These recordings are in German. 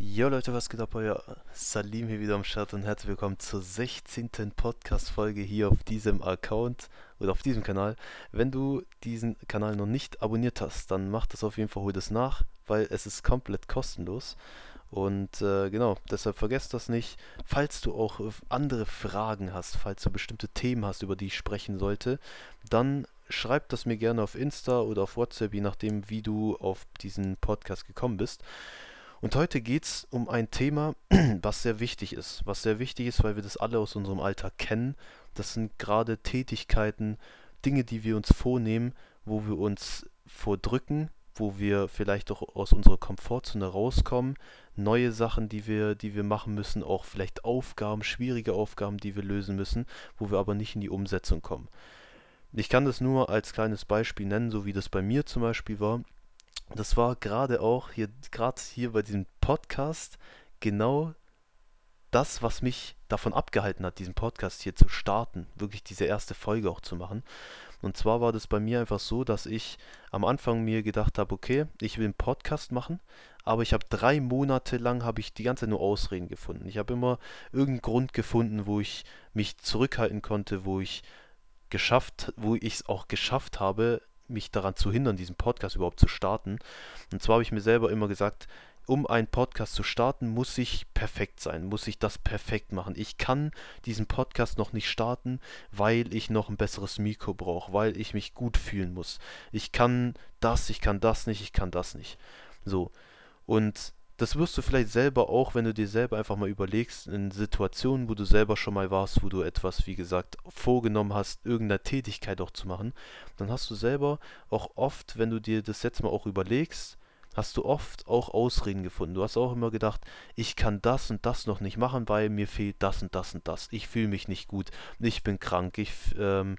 Jo Leute, was geht ab? Euer Salim hier wieder am Start und herzlich willkommen zur 16. Podcast-Folge hier auf diesem Account oder auf diesem Kanal. Wenn du diesen Kanal noch nicht abonniert hast, dann mach das auf jeden Fall, hol das nach, weil es ist komplett kostenlos. Und äh, genau, deshalb vergesst das nicht. Falls du auch andere Fragen hast, falls du bestimmte Themen hast, über die ich sprechen sollte, dann schreib das mir gerne auf Insta oder auf WhatsApp, je nachdem, wie du auf diesen Podcast gekommen bist. Und heute geht es um ein Thema, was sehr wichtig ist. Was sehr wichtig ist, weil wir das alle aus unserem Alltag kennen. Das sind gerade Tätigkeiten, Dinge, die wir uns vornehmen, wo wir uns vordrücken, wo wir vielleicht auch aus unserer Komfortzone rauskommen, neue Sachen, die wir, die wir machen müssen, auch vielleicht Aufgaben, schwierige Aufgaben, die wir lösen müssen, wo wir aber nicht in die Umsetzung kommen. Ich kann das nur als kleines Beispiel nennen, so wie das bei mir zum Beispiel war das war gerade auch hier, gerade hier bei diesem Podcast genau das, was mich davon abgehalten hat, diesen Podcast hier zu starten, wirklich diese erste Folge auch zu machen. Und zwar war das bei mir einfach so, dass ich am Anfang mir gedacht habe, okay, ich will einen Podcast machen, aber ich habe drei Monate lang habe ich die ganze Zeit nur Ausreden gefunden. Ich habe immer irgendeinen Grund gefunden, wo ich mich zurückhalten konnte, wo ich geschafft, wo ich es auch geschafft habe, mich daran zu hindern, diesen Podcast überhaupt zu starten. Und zwar habe ich mir selber immer gesagt, um einen Podcast zu starten, muss ich perfekt sein, muss ich das perfekt machen. Ich kann diesen Podcast noch nicht starten, weil ich noch ein besseres Mikro brauche, weil ich mich gut fühlen muss. Ich kann das, ich kann das nicht, ich kann das nicht. So. Und das wirst du vielleicht selber auch, wenn du dir selber einfach mal überlegst, in Situationen, wo du selber schon mal warst, wo du etwas, wie gesagt, vorgenommen hast, irgendeine Tätigkeit auch zu machen, dann hast du selber auch oft, wenn du dir das jetzt mal auch überlegst, hast du oft auch Ausreden gefunden. Du hast auch immer gedacht, ich kann das und das noch nicht machen, weil mir fehlt das und das und das. Ich fühle mich nicht gut, ich bin krank, ich ähm,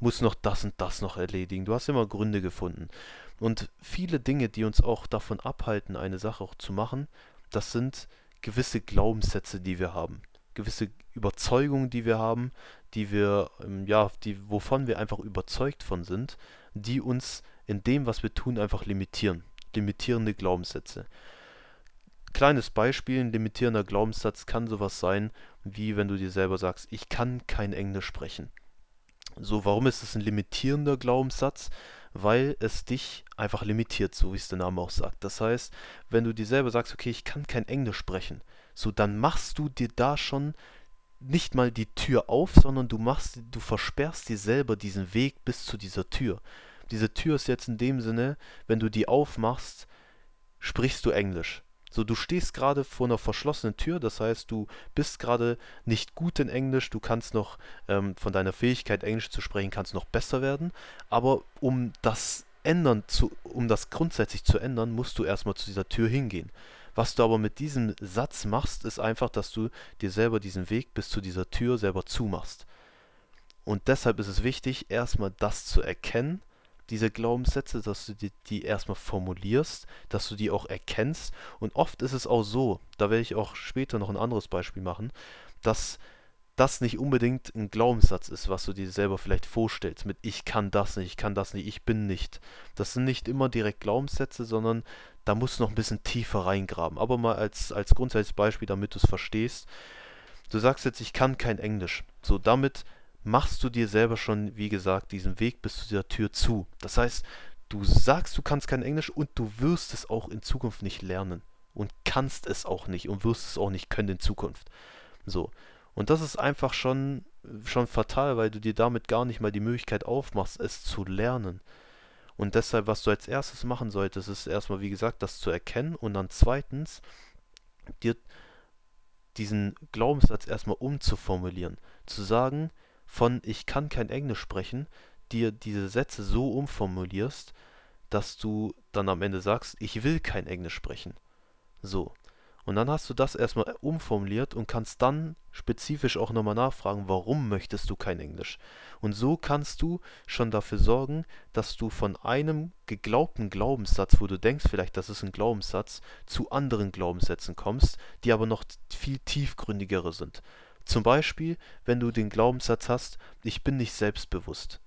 muss noch das und das noch erledigen. Du hast immer Gründe gefunden. Und viele Dinge, die uns auch davon abhalten, eine Sache auch zu machen, das sind gewisse Glaubenssätze, die wir haben. Gewisse Überzeugungen, die wir haben, die wir, ähm, ja, die, wovon wir einfach überzeugt von sind, die uns in dem, was wir tun, einfach limitieren. Limitierende Glaubenssätze. Kleines Beispiel, ein limitierender Glaubenssatz kann sowas sein, wie wenn du dir selber sagst, ich kann kein Englisch sprechen. So, warum ist es ein limitierender Glaubenssatz? Weil es dich einfach limitiert, so wie es der Name auch sagt. Das heißt, wenn du dir selber sagst, okay, ich kann kein Englisch sprechen, so dann machst du dir da schon nicht mal die Tür auf, sondern du machst, du versperrst dir selber diesen Weg bis zu dieser Tür. Diese Tür ist jetzt in dem Sinne, wenn du die aufmachst, sprichst du Englisch. So, du stehst gerade vor einer verschlossenen Tür, das heißt, du bist gerade nicht gut in Englisch, du kannst noch ähm, von deiner Fähigkeit, Englisch zu sprechen, kannst noch besser werden, aber um das ändern zu, um das grundsätzlich zu ändern, musst du erstmal zu dieser Tür hingehen. Was du aber mit diesem Satz machst, ist einfach, dass du dir selber diesen Weg bis zu dieser Tür selber zumachst. Und deshalb ist es wichtig, erstmal das zu erkennen diese Glaubenssätze, dass du die, die erstmal formulierst, dass du die auch erkennst. Und oft ist es auch so, da werde ich auch später noch ein anderes Beispiel machen, dass das nicht unbedingt ein Glaubenssatz ist, was du dir selber vielleicht vorstellst, mit ich kann das nicht, ich kann das nicht, ich bin nicht. Das sind nicht immer direkt Glaubenssätze, sondern da musst du noch ein bisschen tiefer reingraben. Aber mal als, als grundsätzliches Beispiel, damit du es verstehst. Du sagst jetzt, ich kann kein Englisch. So, damit machst du dir selber schon, wie gesagt, diesen Weg bis zu dieser Tür zu. Das heißt, du sagst, du kannst kein Englisch und du wirst es auch in Zukunft nicht lernen und kannst es auch nicht und wirst es auch nicht können in Zukunft. So. Und das ist einfach schon, schon fatal, weil du dir damit gar nicht mal die Möglichkeit aufmachst, es zu lernen. Und deshalb, was du als erstes machen solltest, ist erstmal, wie gesagt, das zu erkennen und dann zweitens dir diesen Glaubenssatz erstmal umzuformulieren. Zu sagen, von ich kann kein Englisch sprechen, dir diese Sätze so umformulierst, dass du dann am Ende sagst, ich will kein Englisch sprechen. So. Und dann hast du das erstmal umformuliert und kannst dann spezifisch auch nochmal nachfragen, warum möchtest du kein Englisch? Und so kannst du schon dafür sorgen, dass du von einem geglaubten Glaubenssatz, wo du denkst vielleicht, das ist ein Glaubenssatz, zu anderen Glaubenssätzen kommst, die aber noch viel tiefgründigere sind. Zum Beispiel, wenn du den Glaubenssatz hast, ich bin nicht selbstbewusst.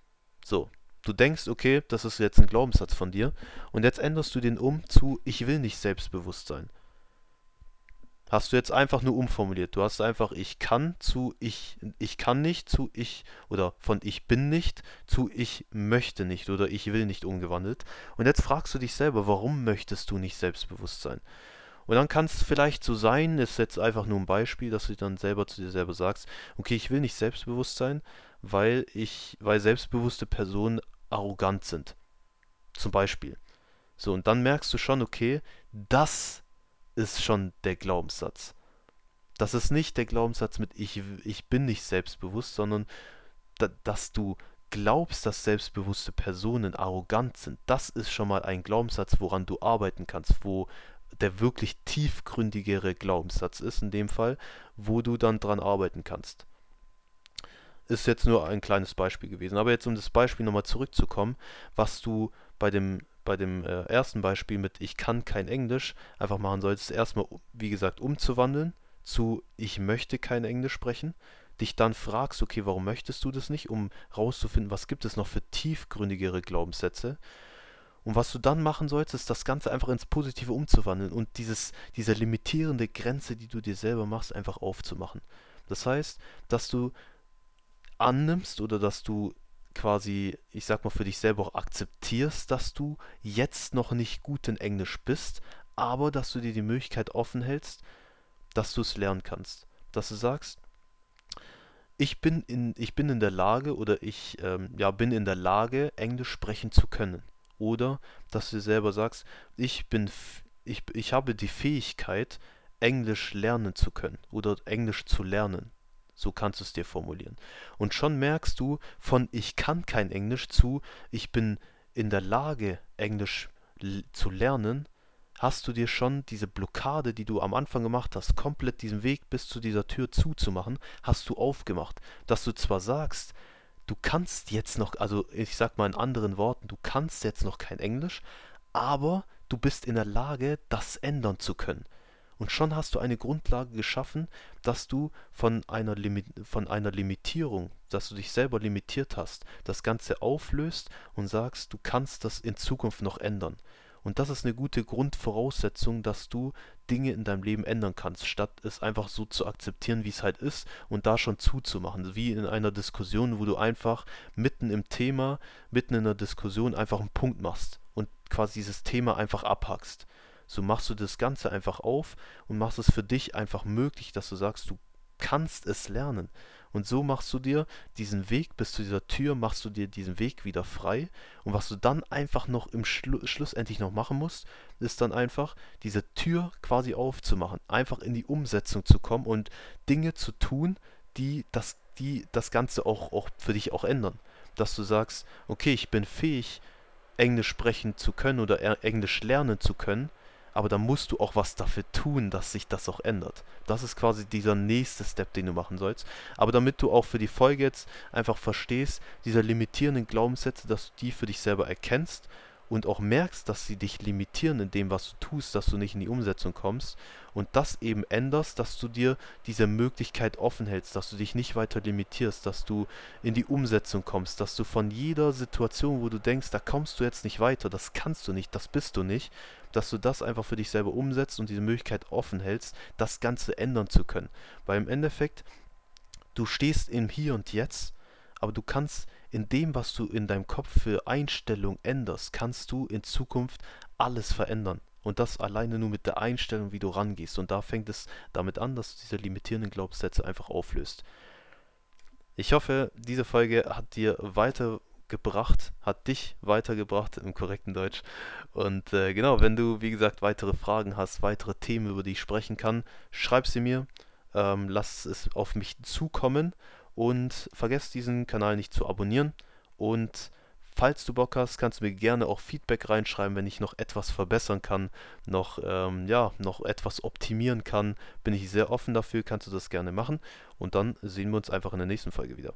So, du denkst, okay, das ist jetzt ein Glaubenssatz von dir und jetzt änderst du den um zu, ich will nicht selbstbewusst sein. hast du jetzt einfach nur umformuliert. Du hast einfach ich kann zu ich, ich kann nicht zu ich oder von ich bin nicht zu ich möchte nicht oder ich will nicht umgewandelt. Und jetzt fragst du dich selber, warum möchtest du nicht selbstbewusst sein? Und dann kann es vielleicht so sein, ist jetzt einfach nur ein Beispiel, dass du dann selber zu dir selber sagst, okay, ich will nicht selbstbewusst sein, weil ich, weil selbstbewusste Personen arrogant sind. Zum Beispiel. So, und dann merkst du schon, okay, das ist schon der Glaubenssatz. Das ist nicht der Glaubenssatz mit ich, ich bin nicht selbstbewusst, sondern da, dass du glaubst, dass selbstbewusste Personen arrogant sind. Das ist schon mal ein Glaubenssatz, woran du arbeiten kannst, wo der wirklich tiefgründigere Glaubenssatz ist, in dem Fall, wo du dann dran arbeiten kannst. Ist jetzt nur ein kleines Beispiel gewesen. Aber jetzt, um das Beispiel nochmal zurückzukommen, was du bei dem bei dem äh, ersten Beispiel mit ich kann kein Englisch einfach machen solltest, erstmal, wie gesagt, umzuwandeln zu ich möchte kein Englisch sprechen, dich dann fragst, okay, warum möchtest du das nicht, um rauszufinden, was gibt es noch für tiefgründigere Glaubenssätze. Und was du dann machen sollst, ist das Ganze einfach ins Positive umzuwandeln und dieses, diese limitierende Grenze, die du dir selber machst, einfach aufzumachen. Das heißt, dass du annimmst oder dass du quasi, ich sag mal, für dich selber auch akzeptierst, dass du jetzt noch nicht gut in Englisch bist, aber dass du dir die Möglichkeit offen hältst, dass du es lernen kannst. Dass du sagst, ich bin in, ich bin in der Lage oder ich ähm, ja, bin in der Lage, Englisch sprechen zu können. Oder dass du selber sagst, ich bin, ich, ich habe die Fähigkeit, Englisch lernen zu können oder Englisch zu lernen. So kannst du es dir formulieren. Und schon merkst du von ich kann kein Englisch zu ich bin in der Lage, Englisch zu lernen, hast du dir schon diese Blockade, die du am Anfang gemacht hast, komplett diesen Weg bis zu dieser Tür zuzumachen, hast du aufgemacht. Dass du zwar sagst, du kannst jetzt noch, also ich sag mal in anderen Worten, du kannst jetzt noch kein Englisch, aber du bist in der Lage, das ändern zu können. Und schon hast du eine Grundlage geschaffen, dass du von einer, Limi von einer Limitierung, dass du dich selber limitiert hast, das Ganze auflöst und sagst, du kannst das in Zukunft noch ändern. Und das ist eine gute Grundvoraussetzung, dass du Dinge in deinem Leben ändern kannst, statt es einfach so zu akzeptieren, wie es halt ist und da schon zuzumachen. Wie in einer Diskussion, wo du einfach mitten im Thema, mitten in der Diskussion einfach einen Punkt machst und quasi dieses Thema einfach abhackst. So machst du das Ganze einfach auf und machst es für dich einfach möglich, dass du sagst, du kannst es lernen. Und so machst du dir diesen Weg bis zu dieser Tür, machst du dir diesen Weg wieder frei. Und was du dann einfach noch im Schlu schlussendlich noch machen musst, ist dann einfach diese Tür quasi aufzumachen, einfach in die Umsetzung zu kommen und Dinge zu tun, die das, die das Ganze auch, auch für dich auch ändern. Dass du sagst, okay, ich bin fähig, Englisch sprechen zu können oder Englisch lernen zu können aber da musst du auch was dafür tun, dass sich das auch ändert. Das ist quasi dieser nächste Step, den du machen sollst. Aber damit du auch für die Folge jetzt einfach verstehst, diese limitierenden Glaubenssätze, dass du die für dich selber erkennst und auch merkst, dass sie dich limitieren in dem, was du tust, dass du nicht in die Umsetzung kommst und das eben änderst, dass du dir diese Möglichkeit offen hältst, dass du dich nicht weiter limitierst, dass du in die Umsetzung kommst, dass du von jeder Situation, wo du denkst, da kommst du jetzt nicht weiter, das kannst du nicht, das bist du nicht, dass du das einfach für dich selber umsetzt und diese Möglichkeit offen hältst, das Ganze ändern zu können. Weil im Endeffekt, du stehst im Hier und Jetzt, aber du kannst in dem, was du in deinem Kopf für Einstellung änderst, kannst du in Zukunft alles verändern. Und das alleine nur mit der Einstellung, wie du rangehst. Und da fängt es damit an, dass du diese limitierenden Glaubenssätze einfach auflöst. Ich hoffe, diese Folge hat dir weiter gebracht, hat dich weitergebracht im korrekten Deutsch. Und äh, genau, wenn du, wie gesagt, weitere Fragen hast, weitere Themen, über die ich sprechen kann, schreib sie mir, ähm, lass es auf mich zukommen und vergiss diesen Kanal nicht zu abonnieren. Und falls du Bock hast, kannst du mir gerne auch Feedback reinschreiben, wenn ich noch etwas verbessern kann, noch, ähm, ja, noch etwas optimieren kann. Bin ich sehr offen dafür, kannst du das gerne machen. Und dann sehen wir uns einfach in der nächsten Folge wieder.